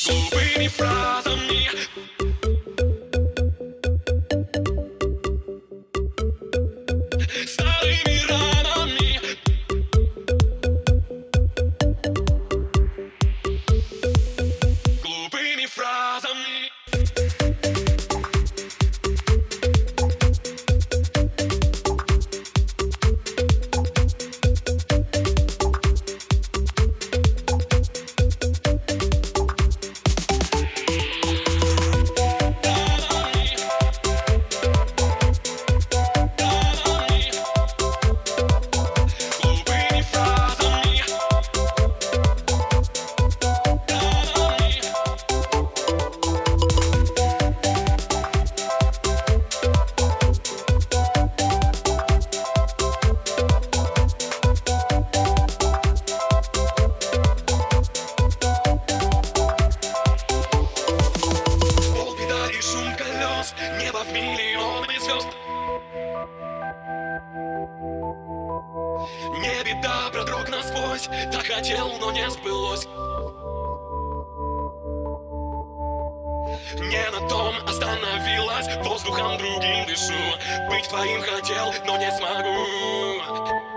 So many fry. Звезд. Не беда, продрог насквозь. Так хотел, но не сбылось. Не на том остановилась. Воздухом другим дышу. Быть твоим хотел, но не смогу